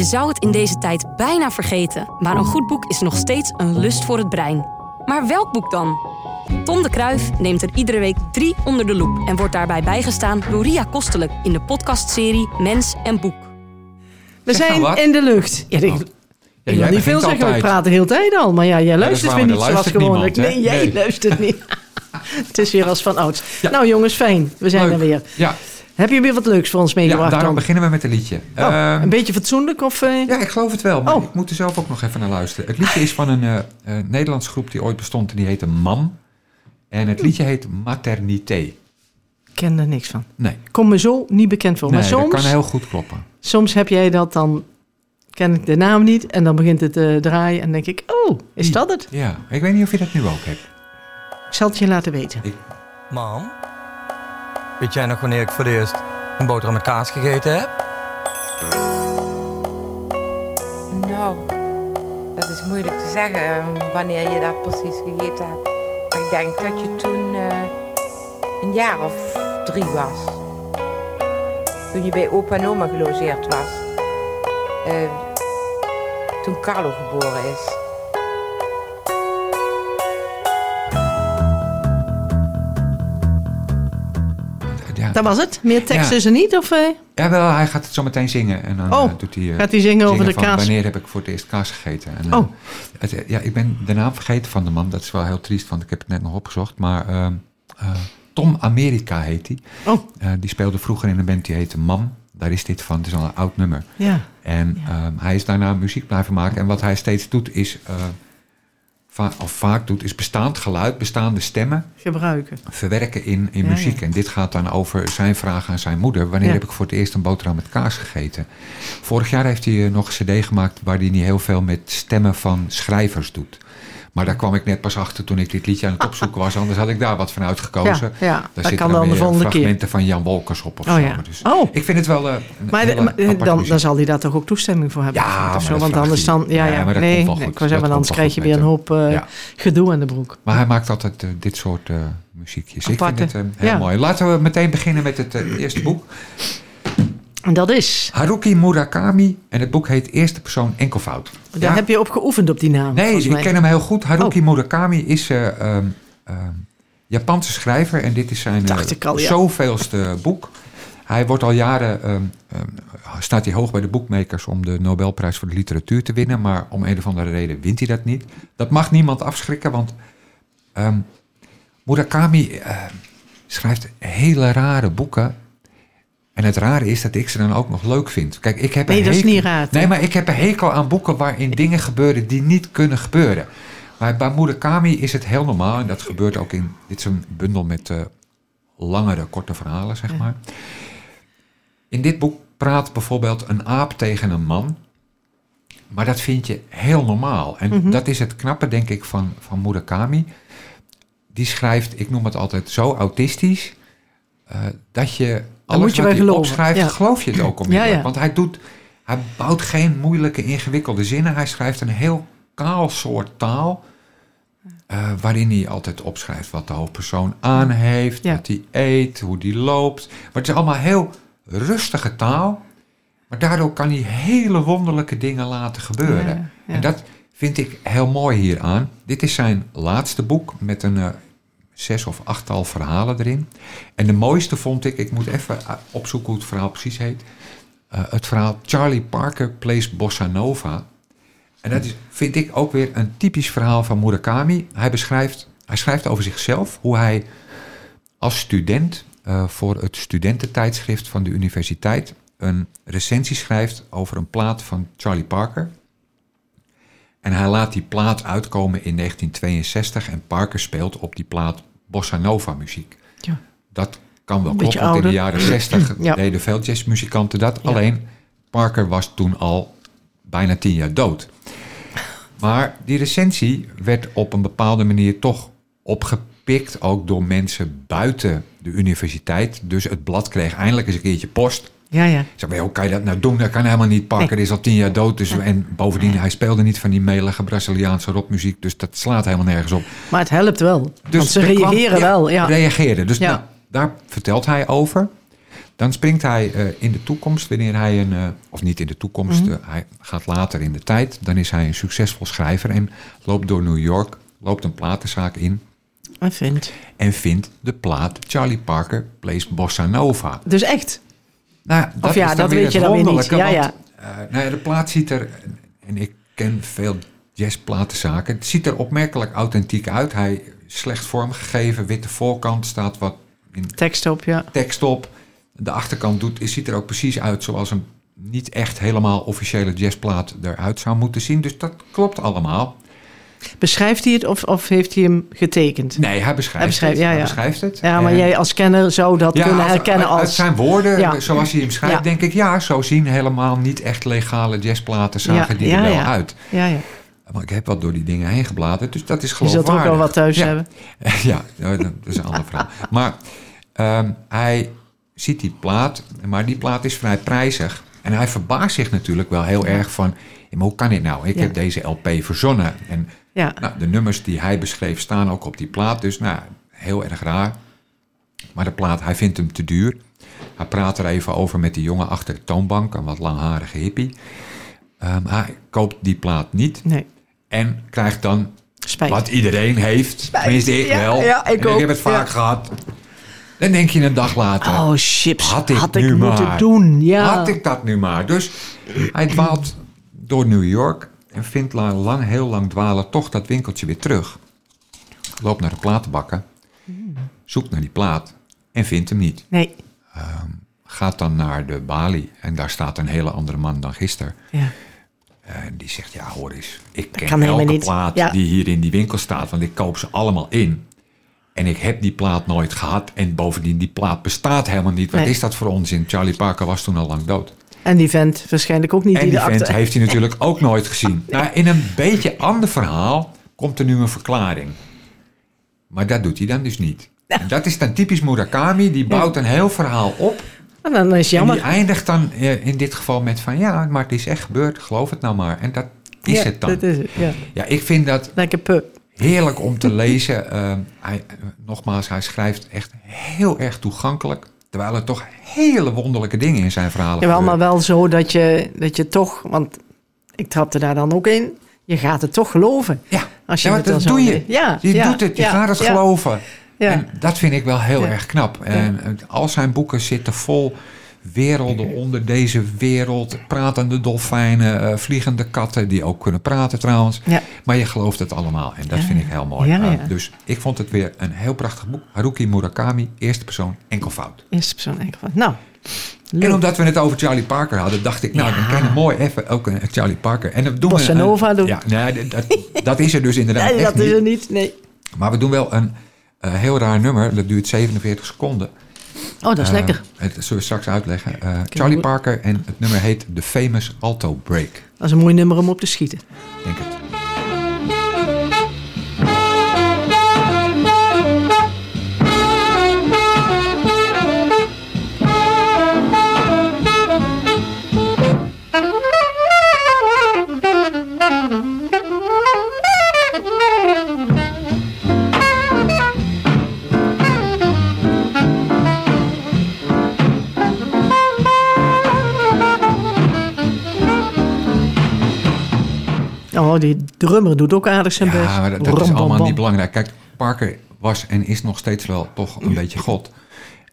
Je zou het in deze tijd bijna vergeten, maar een goed boek is nog steeds een lust voor het brein. Maar welk boek dan? Tom de Kruif neemt er iedere week drie onder de loep en wordt daarbij bijgestaan door Ria Kostelijk in de podcastserie Mens en Boek. We zijn nou in de lucht. Ja, ik, Ja, ik wil niet veel zeggen, we praten de hele tijd al. Maar ja, jij luistert weer niet zoals gewoonlijk. niemand, nee, jij Nee. luistert niet. Het is weer als van ouds. Ja. Nou jongens, fijn. We zijn Leuk. er weer. Ja, Heb je weer wat leuks voor ons ja meegebracht daarom dan? beginnen we met een liedje. Oh, Ehm, een beetje fatsoenlijk of... eh, Ja, ik geloof het wel, maar Oh. ik moet er zelf ook nog even naar luisteren. Het liedje is van een eh eh, Nederlands groep die ooit bestond en die heette MAM. En het liedje heet Maternité. Ik ken er niks van. Nee, Kom me zo niet bekend voor. nee maar dat soms, kan heel goed kloppen. soms heb jij dat dan... Ken ik de naam niet en dan begint het te draaien en denk ik... Oh, is Die. dat het? Ja, ik weet niet of je dat nu ook hebt. Ik zal het je laten weten. Mam, weet jij nog wanneer ik voor het eerst een boterham met kaas gegeten heb? Nou, dat is moeilijk te zeggen eh, wanneer je dat precies gegeten hebt. Maar ik denk dat je toen eh, een jaar of drie was. Toen je bij opa en oma gelogeerd was. Eh, toen Carlo geboren is. Ja, Dat was het? Meer tekst Ja. is er niet? Of, eh, Jawel, hij gaat het zo meteen zingen. En dan Oh, eh, doet hij, eh, gaat hij zingen over de van kaas? Wanneer heb ik voor het eerst kaas gegeten? En, Oh. het, ja, ik ben de naam vergeten van de man. Dat is wel heel triest, want ik heb het net nog opgezocht. Maar Tom America heet hij. Oh, die speelde vroeger in een band die heette Mam. Daar is dit van. Het is al een oud nummer. ja. En ehm, hij is daarna muziek blijven maken. En wat hij steeds doet is, va- of vaak doet, is bestaand geluid, bestaande stemmen Gebruiken. verwerken in, in Ja, muziek. ja. En dit gaat dan over zijn vraag aan zijn moeder. Wanneer Ja. heb ik voor het eerst een boterham met kaas gegeten? Vorig jaar heeft hij eh, nog een cd gemaakt... waar hij niet heel veel met stemmen van schrijvers doet. Maar daar kwam ik net pas achter toen ik dit liedje aan het opzoeken was. Anders had ik daar wat van uitgekozen. Ja, ja, Daar dat zitten kan dan de volgende keer. fragmenten van Jan Wolkers op of Oh zo. ja. Dus Oh. ik vind het wel eh, Maar, de- dan, dan zal hij daar toch ook toestemming voor hebben? Ja, of zo, want anders dan... Ja, Ja, maar nee, nee, ik zeggen, anders krijg je weer een hoop eh, gedoe aan de broek. Maar hij maakt altijd eh, dit soort muziekjes. Aparte. Ik vind het heel mooi. Laten we meteen beginnen met het eerste boek. En dat is... Haruki Murakami. En het boek heet Eerste Persoon Enkelvoud. Daar Ja. heb je op geoefend op die naam, Nee, ik ken hem heel goed. Haruki Oh. Murakami is eh, ehm, ehm, Japanse schrijver. En dit is zijn eh, al, ja. zoveelste boek. Hij wordt al jaren... ehm, ehm, staat hij hoog bij de boekmakers om de Nobelprijs voor de literatuur te winnen. Maar om een of andere reden wint hij dat niet. Dat mag niemand afschrikken, want... ehm, Murakami schrijft hele rare boeken. En het rare is dat ik ze dan ook nog leuk vind. Kijk, ik heb Nee, een dat is hekel- niet raar, Nee, maar ik heb een hekel aan boeken waarin dingen gebeuren die niet kunnen gebeuren. Maar bij Murakami is het heel normaal. En dat gebeurt ook in... Dit is een bundel met eh, langere, korte verhalen, zeg maar. In dit boek praat bijvoorbeeld een aap tegen een man. Maar dat vind je heel normaal. En Mhm. dat is het knappe, denk ik, van, van Murakami. Die schrijft, ik noem het altijd zo autistisch... eh, dat je alles moet je wat hij opschrijft, ja. geloof je het ook onmiddellijk. Ja. Want hij, doet, hij bouwt geen moeilijke, ingewikkelde zinnen. Hij schrijft een heel kaal soort taal... eh, waarin hij altijd opschrijft wat de hoofdpersoon aan heeft, wat hij eet, hoe die loopt. Maar het is allemaal heel rustige taal. Maar daardoor kan hij hele wonderlijke dingen laten gebeuren. En dat vind ik heel mooi hieraan. Dit is zijn laatste boek met een eh, zes of achttal verhalen erin. En de mooiste vond ik, ik moet even eh, opzoeken hoe het verhaal precies heet. eh, het verhaal Charlie Parker Plays Bossa Nova. En dat is, vind ik ook weer een typisch verhaal van Murakami. Hij beschrijft, hij schrijft over zichzelf hoe hij als student eh, voor het studententijdschrift van de universiteit een recensie schrijft over een plaat van Charlie Parker. En hij laat die plaat uitkomen in 1962 en Parker speelt op die plaat bossa nova muziek. Ja. Dat kan wel kloppen, want in de jaren 60 Ja. deden veel jazzmuzikanten dat. Ja. Alleen Parker was toen al bijna tien jaar dood. Maar die recensie werd op een bepaalde manier toch opgepikt, ook door mensen buiten de universiteit. Dus het blad kreeg eindelijk eens een keertje post. Ja, ja. Ik zei, hoe kan je dat nou doen? Dat kan helemaal niet. Parker is al tien jaar dood. Dus, en bovendien, hij speelde niet van die melige Braziliaanse rockmuziek. Dus dat slaat helemaal nergens op. Maar het helpt wel. Dus want ze er kwam- reageren wel. Ja. Reageerden. Dus nou, daar vertelt hij over. Dan springt hij eh, in de toekomst, wanneer hij een, eh, of niet in de toekomst, Mhm. eh, hij gaat later in de tijd. Dan is hij een succesvol schrijver en loopt door New York, loopt een platenzaak in En vindt. en vindt de plaat Charlie Parker Plays Bossa Nova. Dus echt. Nou, dat Of ja, is dan dat weer weet je dan weer niet. Ja, want, eh, nou ja, de plaat ziet er, en ik ken veel jazzplatenzaken, het ziet er opmerkelijk authentiek uit. Hij is slecht vormgegeven, witte voorkant, staat wat in Tekst op, ja. tekst op. De achterkant doet, ziet er ook precies uit zoals een niet echt helemaal officiële jazzplaat eruit zou moeten zien. Dus dat klopt allemaal. Beschrijft hij het of, of heeft hij hem getekend? Nee, hij beschrijft, Hij beschrijft- het. ja, Hij beschrijft het. Ja, maar En- jij als kenner zou dat ja, kunnen herkennen uit als... zijn woorden, zoals hij hem schrijft, denk ik... ja, zo zien helemaal niet echt legale jazzplaten zagen die er wel uit. Ja, ja. Maar ik heb wat door die dingen heen gebladerd, dus dat is Je zult geloofwaardig. ook wel wat thuis hebben. Ja, nou, dat is een ander verhaal. Maar ehm, hij ziet die plaat, maar die plaat is vrij prijzig. En hij verbaast zich natuurlijk wel heel erg van... maar hoe kan dit nou? Ik Ja. heb deze LP verzonnen. En Ja. nou, de nummers die hij beschreef staan ook op die plaat. Dus nou, heel erg raar. Maar de plaat, hij vindt hem te duur. Hij praat er even over met die jongen achter de toonbank, een wat langharige hippie. Ehm, hij koopt die plaat niet Nee, en krijgt dan spijt. wat iedereen heeft. Tenminste, ik Ja, wel. ja, ik En heb het vaak Ja. gehad. Dan denk je een dag later. Oh, chips. Had ik, nu moeten maar. doen. Ja. Had ik dat nu maar. Dus hij dwaalt door New York en vindt la- lang, heel lang dwalen toch dat winkeltje weer terug. Loopt naar de platenbakken, zoekt naar die plaat en vindt hem niet. Nee. Gaat dan naar de balie en daar staat een hele andere man dan gisteren. Ja. En die zegt, ja hoor eens, ik ken elke plaat Ja. die hier in die winkel staat, want ik koop ze allemaal in. En ik heb die plaat nooit gehad en bovendien, die plaat bestaat helemaal niet. Wat Nee. is dat voor onzin? Charlie Parker was toen al lang dood. En die vent waarschijnlijk ook niet. En die vent heeft hij natuurlijk ook nooit gezien. Nou, in een beetje ander verhaal komt er nu een verklaring. Maar dat doet hij dan dus niet. En dat is dan typisch Murakami. Die bouwt een heel verhaal op. En dan is het En jammer. die eindigt dan eh, in dit geval met van... Ja, maar het is echt gebeurd. Geloof het nou maar. En dat is ja, het dan. Dat is het, ja. Ja, ik vind dat Lekker heerlijk om te lezen. Eh, hij, eh, nogmaals, hij schrijft echt heel erg toegankelijk. Terwijl er toch hele wonderlijke dingen in zijn verhalen Jawel, maar wel zo dat je, dat je toch... Want ik trapte daar dan ook in. Je gaat het toch geloven. Ja, Als je ja het dat doe je. Ja, je ja, doet het, je ja, gaat het geloven. Ja. En dat vind ik wel heel erg knap. En eh, al zijn boeken zitten vol werelden onder deze wereld. Pratende dolfijnen, eh, vliegende katten, die ook kunnen praten trouwens. Ja. Maar je gelooft het allemaal en dat Ja. vind ik heel mooi. Ja, ja. Dus ik vond het weer een heel prachtig boek. Haruki Murakami, eerste persoon, enkelvoud. Eerste persoon enkel van. Nou, En omdat we het over Charlie Parker hadden, dacht ik, nou, Ja. dan kan je mooi even ook een Charlie Parker. En dan doen Bossa we een- Nova doen. Ja, nee, dat, dat is er dus inderdaad Nee, echt dat is er niet. Nee. Maar we doen wel een eh, heel raar nummer. Dat duurt 47 seconden. Oh, dat is Eh, lekker. Het zullen we straks uitleggen. Eh, Charlie. Parker en het nummer heet The Famous Alto Break. Dat is een mooi nummer om op te schieten. Denk het. Die drummer doet ook aardig zijn best. Ja, maar dat, is allemaal niet belangrijk. Kijk, Parker was en is nog steeds wel toch een beetje God.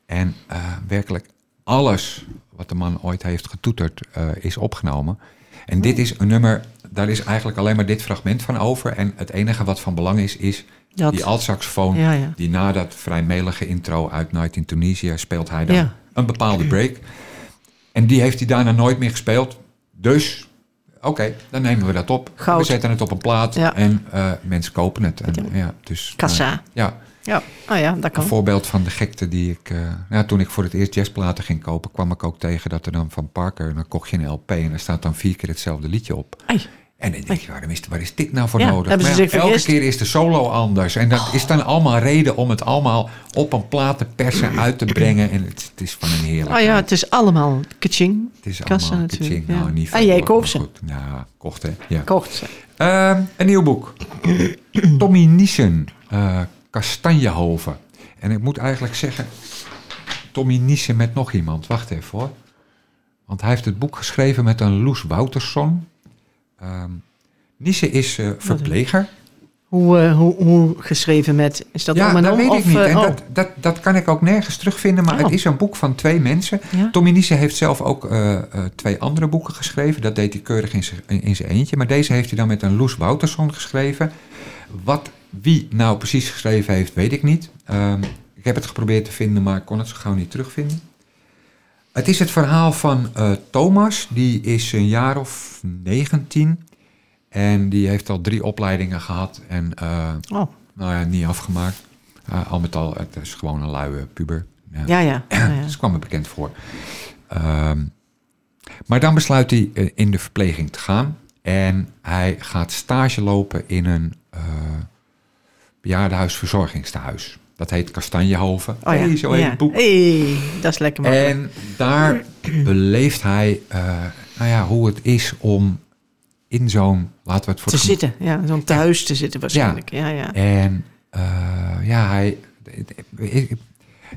En eh, werkelijk alles wat de man ooit heeft getoeterd eh, is opgenomen. En dit is een nummer, daar is eigenlijk alleen maar dit fragment van over. En het enige wat van belang is, is Dat. die altsaxofoon. Ja, ja. Die na dat vrij melige intro uit Night in Tunisia speelt hij dan Ja. een bepaalde break. En die heeft hij daarna nooit meer gespeeld. Dus, oké, dan nemen we dat op. Goud. We zetten het op een plaat Ja. en eh, mensen kopen het. En, Ja. dus, Kassa. eh, ja, Ja, oh ja, dat een kan. voorbeeld van de gekte die ik... eh, nou, toen ik voor het eerst jazzplaten ging kopen... kwam ik ook tegen dat er dan van Parker... dan kocht je een LP en daar staat dan vier keer hetzelfde liedje op. Ai. En dan denk je, waarom is, waar is dit nou voor Ja, nodig? Maar ja, elke keer is de solo anders. En dat is dan allemaal reden om het allemaal op een plaat te persen, uit te brengen. En het, het is van een heerlijk. Oh ja, het is allemaal kaching. Het is Kassa allemaal. Nou, niet En jij veel, koopt ze? goed. Ja, kocht hè. Ja. Kocht ze. Ehm, een nieuw boek. Tommy Niesen, eh Kastanjehoven. En ik moet eigenlijk zeggen, Tommy Niesen met nog iemand. Wacht even hoor. Want hij heeft het boek geschreven met een Loes Woutersson. Ehm Niesen is eh, verpleger. Hoe, eh, hoe, hoe geschreven met... Is dat ja, om en dat om? weet of, ik niet. eh, En oh, dat, dat, dat kan ik ook nergens terugvinden. Maar Oh. het is een boek van twee mensen. ja? Tommy Niesen heeft zelf ook twee andere boeken geschreven. Dat deed hij keurig in zijn- in in zijn eentje. Maar deze heeft hij dan met een Loes Woutersson geschreven. Wat wie nou precies geschreven heeft, weet ik niet. Ehm, ik heb het geprobeerd te vinden, maar ik kon het zo gauw niet terugvinden. Het is het verhaal van eh, Thomas. Die is een jaar of 19. En die heeft al drie opleidingen gehad. En eh, Oh, nou ja, niet afgemaakt. Eh, al met al, het is gewoon een luie puber. Ja. ja, ja. kwam me bekend voor. Ehm, maar dan besluit hij in de verpleging te gaan. En hij gaat stage lopen in een eh bejaardenhuisverzorgingstehuis. Dat heet Kastanjehoven. Oh ja. Hey, zo heet ja. het boek. Hey, dat is lekker makkelijk. En daar beleeft hij eh, nou ja, hoe het is om in zo'n, laten we het voor Te zitten, ja. Zo'n thuis te zitten waarschijnlijk. Ja, ja. En eh, ja, hij. Ik,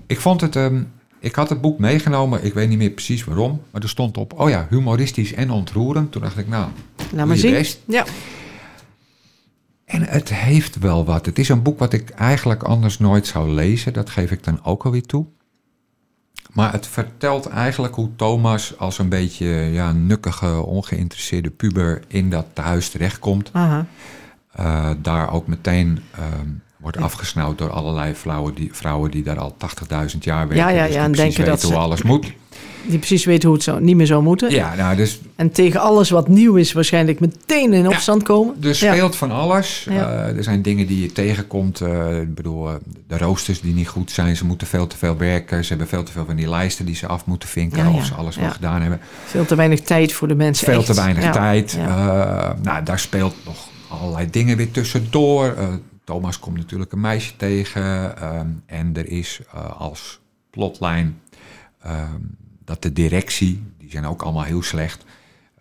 ik vond het. ehm, ik had het boek meegenomen, ik weet niet meer precies waarom, maar er stond op, oh ja, humoristisch en ontroerend. Toen dacht ik, nou, Laat maar zien. best. Ja. En het heeft wel wat. Het is een boek wat ik eigenlijk anders nooit zou lezen, dat geef ik dan ook alweer toe. Maar het vertelt eigenlijk hoe Thomas als een beetje ja, nukkige, ongeïnteresseerde puber in dat tehuis terechtkomt. Eh, daar ook meteen ehm, wordt afgesnauwd door allerlei vrouwen die, vrouwen die daar al 80.000 jaar werken. Ja, ja, dus ja, die en precies denken dat weten hoe ze- alles moet. Die precies weten hoe het zo, niet meer zou moeten. Ja, nou, dus En tegen alles wat nieuw is waarschijnlijk meteen in opstand komen. er speelt van alles. Ja. Eh, er zijn dingen die je tegenkomt. eh, ik bedoel, eh, de roosters die niet goed zijn. Ze moeten veel te veel werken. Ze hebben veel te veel van die lijsten die ze af moeten vinken. Of ze alles Ja. gedaan hebben. Veel te weinig tijd voor de mensen. Veel echt. te weinig tijd. Nou, daar speelt nog allerlei dingen weer tussendoor. Thomas komt natuurlijk een meisje tegen. ehm, en er is als plotlijn ehm, dat de directie, die zijn ook allemaal heel slecht,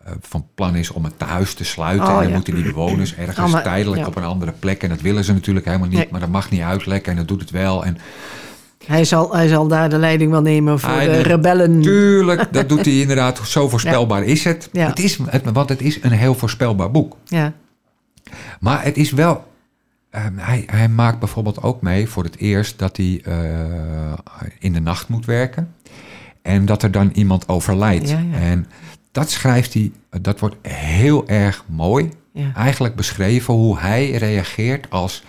eh, van plan is om het thuis te sluiten. Oh, en dan ja. moeten die bewoners ergens Allemaal- tijdelijk ja. op een andere plek. En dat willen ze natuurlijk helemaal niet. Nee. Maar dat mag niet uitlekken en dat doet het wel. En Hij, zal, hij zal daar de leiding wel nemen voor Hij de rebellen. tuurlijk, dat doet hij inderdaad. Zo voorspelbaar is het. Ja. het, is het. Want het is een heel voorspelbaar boek. Ja. Maar het is wel. ehm, hij, hij maakt bijvoorbeeld ook mee voor het eerst dat hij eh, in de nacht moet werken. En dat er dan iemand overlijdt. Ja, ja. En dat schrijft hij, dat wordt heel erg mooi. Ja. Eigenlijk beschreven hoe hij reageert als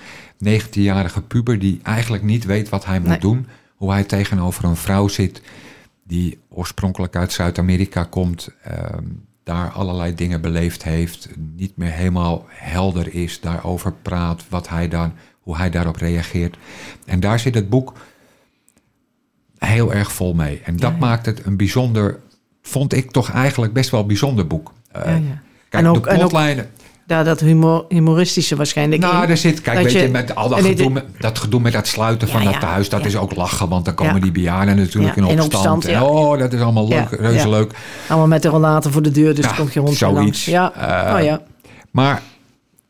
19-jarige puber die eigenlijk niet weet wat hij moet Nee. doen. Hoe hij tegenover een vrouw zit die oorspronkelijk uit Zuid-Amerika komt, ehm, daar allerlei dingen beleefd heeft, niet meer helemaal helder is, daarover praat, wat hij dan, hoe hij daarop reageert. En daar zit het boek heel erg vol mee. En dat Ja, ja. maakt het een bijzonder, vond ik toch eigenlijk best wel een bijzonder boek. Eh, Ja, ja. Kijk, En ook- de plotlijnen. Daar dat humor, humoristische waarschijnlijk Nou, in. daar zit, kijk, Dat weet je, je- met al dat gedoe, met, dat gedoe met dat sluiten Ja, van ja, dat thuis, dat ja. is ook lachen, want dan komen Ja. die bejaarden natuurlijk Ja, in in opstand. En, ja. oh, dat is allemaal leuk, Ja, reuze ja. leuk. Allemaal met de rollator voor de deur, dus Ja, komt je rond zoiets. langs. Ja, Eh, oh ja. Maar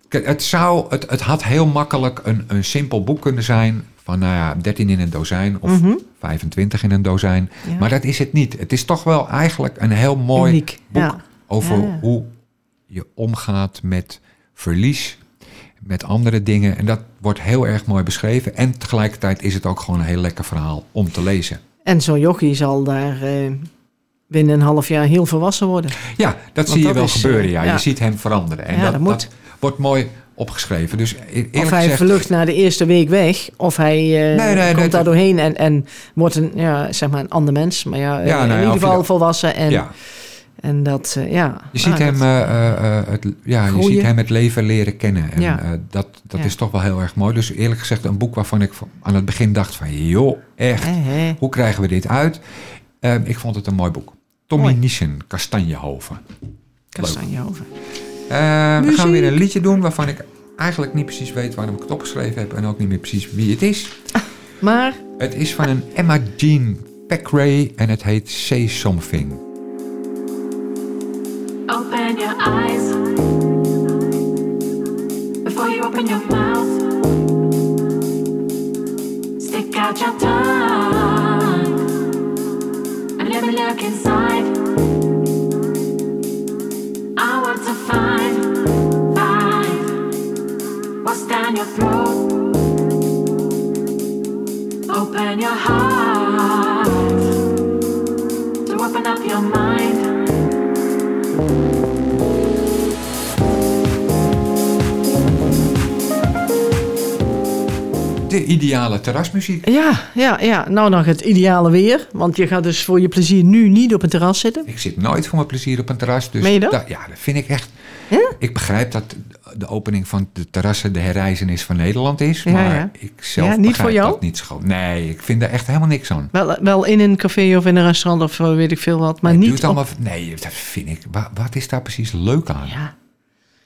het, zou, het, het had heel makkelijk een, een simpel boek kunnen zijn van nou ja, 13 in een dozijn of Mhm. 25 in een dozijn. Ja. Maar dat is het niet. Het is toch wel eigenlijk een heel mooi Uniek. boek Ja. over Ja, hoe je omgaat met verlies, met andere dingen. En dat wordt heel erg mooi beschreven. En tegelijkertijd is het ook gewoon een heel lekker verhaal om te lezen. En zo'n jochie zal daar eh, binnen een half jaar heel volwassen worden. Ja, dat zie je wel is, gebeuren. eh, Ja. ja. Je ziet hem veranderen. En Ja, dat, dat moet. wordt mooi opgeschreven. Dus e- eerlijk of hij gezegd, vlucht na de eerste week weg, of hij eh, Nee, nee, komt nee, daar doorheen en, en wordt een, ja, zeg maar een ander mens. Maar ja, eh, Ja, nou ja, in ieder of je geval volwassen. En, ja, en dat, eh, ja. je ziet, ah, hem, dat- eh, eh, eh, het, ja, je ziet hem het leven leren kennen. En Ja. eh, dat, dat Ja. is toch wel heel erg mooi. Dus eerlijk gezegd een boek waarvan ik aan het begin dacht van... joh, echt, hoe krijgen we dit uit? Eh, ik vond het een mooi boek. Tommy Mooi. Niesen, Kastanjehoven. Kastanjehoven. Eh, we gaan weer een liedje doen waarvan ik eigenlijk niet precies weet waarom ik het opgeschreven heb... en ook niet meer precies wie het is. Maar Het is van een Emma Jean Pacray en het heet Say Something. Open your eyes before you open your mouth. Stick out your tongue your throat. Open your heart to open up your mind. De ideale terrasmuziek. Ja, ja, ja. Nou nog het ideale weer. Want je gaat dus voor je plezier nu niet op een terras zitten. Ik zit nooit voor mijn plezier op een terras. Dus Meen je dat? da- ja, dat vind ik echt. Ik begrijp dat de opening van de terrassen de herreizenis van Nederland is. Ja, maar ja. ik zelf Ja, niet begrijp voor jou? dat niet schoon. Nee, ik vind er echt helemaal niks aan. Wel, wel in een café of in een restaurant of weet ik veel wat. Maar niet op... allemaal, Nee, dat vind ik. Wa- Wat is daar precies leuk aan? Ja.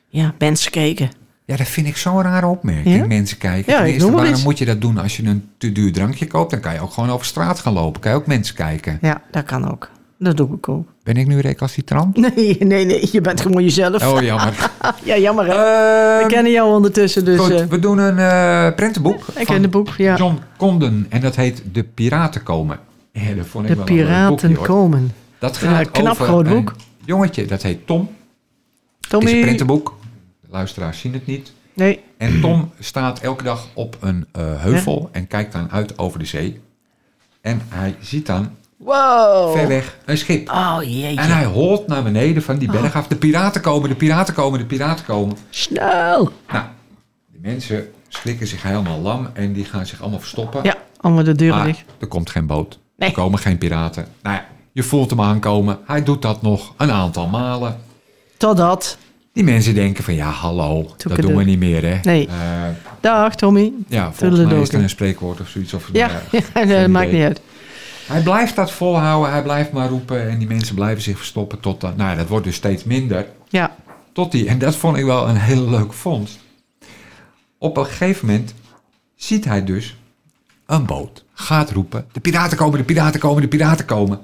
ja, mensen kijken. Ja, dat vind ik zo'n rare opmerking. Ja? Mensen kijken. Ja, eerste, waarom iets. moet je dat doen als je een te duur drankje koopt? Dan kan je ook gewoon over straat gaan lopen. Kan je ook mensen kijken. Ja, dat kan ook. Dat doe ik ook. Ben ik nu recalcitrant? Nee, nee, nee. Je bent gewoon jezelf. Oh, jammer. Ja, jammer hè. We Ehm, kennen jou ondertussen, dus... Goed, eh, we doen een eh prentenboek. ik van ken het boek, ja. John Condon. En dat heet De Piraten komen. Ja, dat vond ik de wel een piraten boekje, komen. Dat Ja, gaat knap over groot een boek. jongetje, dat heet Tom. Het is een Tommy. prentenboek. De luisteraars zien het niet. Nee. En Tom staat elke dag op een eh, heuvel en kijkt dan uit over de zee. En hij ziet dan Wow. ver weg een schip. Oh jeetje. En hij holt naar beneden van die berg af. De piraten komen, de piraten komen, de piraten komen. Snel. Nou, de mensen schrikken zich helemaal lam en die gaan zich allemaal verstoppen. Ja, allemaal de deuren Maar dicht. er komt geen boot. Nee. Er komen geen piraten. Nou ja, je voelt hem aankomen. Hij doet dat nog een aantal malen. Totdat. Die mensen denken van ja, hallo, dat doen we niet meer hè. Nee. Eh, Dag Tommy. ja, volgens mij is er een spreekwoord of zoiets. Of, Ja, eh, ja dat maakt niet uit. Hij blijft dat volhouden, hij blijft maar roepen en die mensen blijven zich verstoppen tot dat. Nou ja, dat wordt dus steeds minder. Ja. Tot die, en dat vond ik wel een hele leuke vondst. Op een gegeven moment ziet hij dus een boot. Gaat roepen, de piraten komen, de piraten komen, de piraten komen.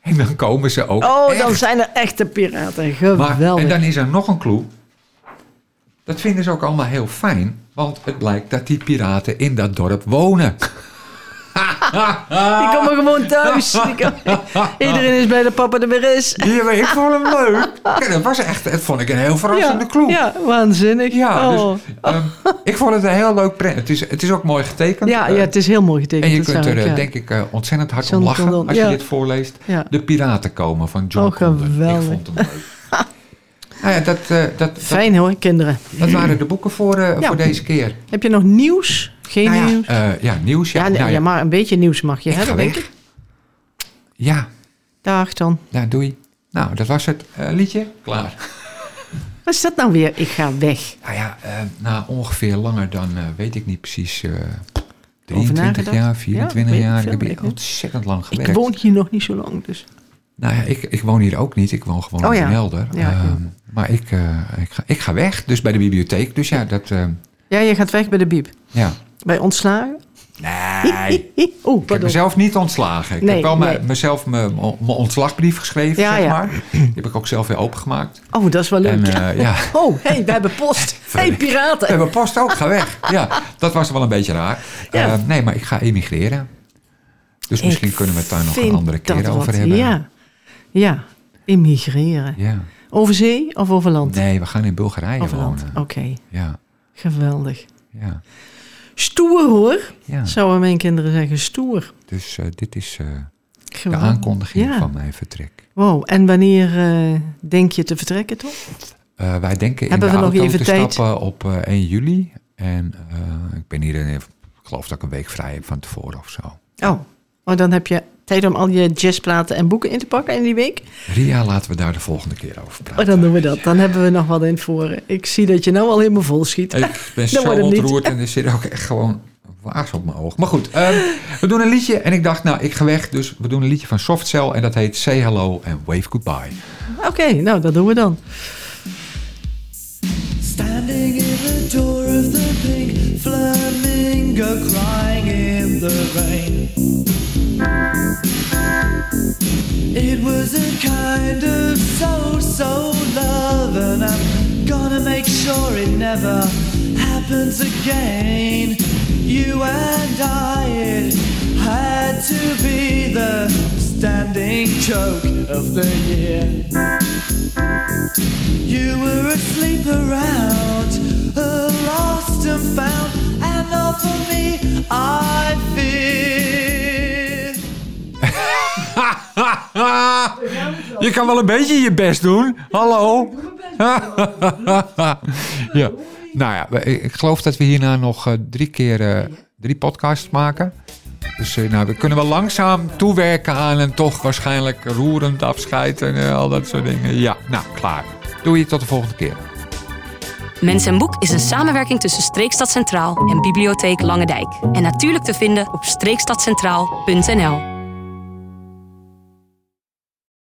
En dan komen ze ook Oh, echt. dan zijn er echte piraten. Maar, Geweldig. en dan is er nog een clue. Dat vinden ze ook allemaal heel fijn. Want het blijkt dat die piraten in dat dorp wonen. Die komen gewoon thuis. Die komen- Iedereen is blij dat papa er weer is. Ja, ik vond hem leuk. Ja, dat was echt, dat vond ik een heel verrassende clue. ja, waanzinnig. Ja, oh. dus ehm, ik vond het een heel leuk print. Het is, het is ook mooi getekend. ja, Eh, ja, het is heel mooi getekend. en je kunt er, ik, eh, denk ik, eh, ontzettend hard John om lachen Condon, als je dit voorleest. De Piraten komen van John Oh, geweldig. Ik vond hem leuk. nou ja, dat, eh, dat, Fijn hoor, kinderen. dat waren de boeken voor, eh, Ja. voor deze keer. Heb je nog nieuws? Geen Nou ja, nieuws? eh, ja, nieuws. Ja, Ja, nee, nou ja, maar een beetje nieuws mag je Ik hebben, denk ik. ja, Dag dan. ja, doei. Nou, dat was het eh, liedje. Klaar. Wat is dat nou weer? Ik ga weg. Nou ja, eh, na ongeveer langer dan, weet ik niet precies, eh 23 nagedacht? jaar, Ja, 24 weet ik jaar. Ik heb hier ik ontzettend lang Ik gewerkt. woon hier nog niet zo lang, dus. Nou ja, ik, ik woon hier ook niet. Ik woon gewoon Oh in ja. Helder. Ja, Ehm, ja. maar ik, ik, ga, ik ga weg, dus bij de bibliotheek. Dus ja, dat... Ja, je gaat weg bij de bieb. ja. Bij ontslagen? Nee, Oeh, ik heb mezelf niet ontslagen. Ik Nee, heb wel nee. mezelf mijn mijn ontslagbrief geschreven, Ja, zeg ja. maar. Die heb ik ook zelf weer opengemaakt. Oh, dat is wel leuk. En eh, ja, Oh, hé, hey, we hebben post. Hé, hey, we piraten. hebben post ook, ga weg. Ja, dat was wel een beetje raar. Eh, nee, maar ik ga emigreren. Dus misschien kunnen we het daar nog een andere keer over wat. hebben. Ja. Ja, immigreren. Ja. Over zee of over land? Nee, we gaan in Bulgarije over wonen. Oké, Ja, geweldig. ja, Stoer hoor, ja. zouden mijn kinderen zeggen. Stoer. Dus eh, dit is eh, de aankondiging Ja. van mijn vertrek. Wow, en wanneer eh, denk je te vertrekken toch? Wij denken Hebben in we de nog even te tijd? stappen op eh, 1 juli. En ik ben hier, in, ik geloof dat ik een week vrij heb van tevoren of zo. Oh, oh dan heb je tijd om al je jazzplaten en boeken in te pakken in die week. Ria, laten we daar de volgende keer over praten. Oh, dan doen we dat. Dan hebben we nog wat in het voren. Ik zie dat je nou al helemaal vol schiet. Ik ben zo ontroerd en er zit ook echt gewoon waas op mijn oog. Maar goed, ehm, we doen een liedje en ik dacht, nou, ik ga weg. Dus we doen een liedje van Softcell en dat heet Say Hello and Wave Goodbye. Oké, nou dat doen we dan. Standing in the door of the pink flamingo, crying in the rain. It was a kind of so so love, and I'm gonna make sure it never happens again. You and I, it had to be the standing joke of the year. You were asleep around, uh, lost and found, je kan wel een beetje je best doen. Hallo. ja. Nou ja, ik geloof dat we hierna nog eh, drie keer eh, drie podcasts maken. Dus eh, nou, we kunnen wel langzaam toewerken aan een toch waarschijnlijk roerend afscheid en al dat soort dingen. Ja, nou, klaar. Doe je tot de volgende keer. Mens en Boek is een samenwerking tussen Streekstad Centraal en Bibliotheek Lange Dijk. En natuurlijk te vinden op streekstadcentraal.nl.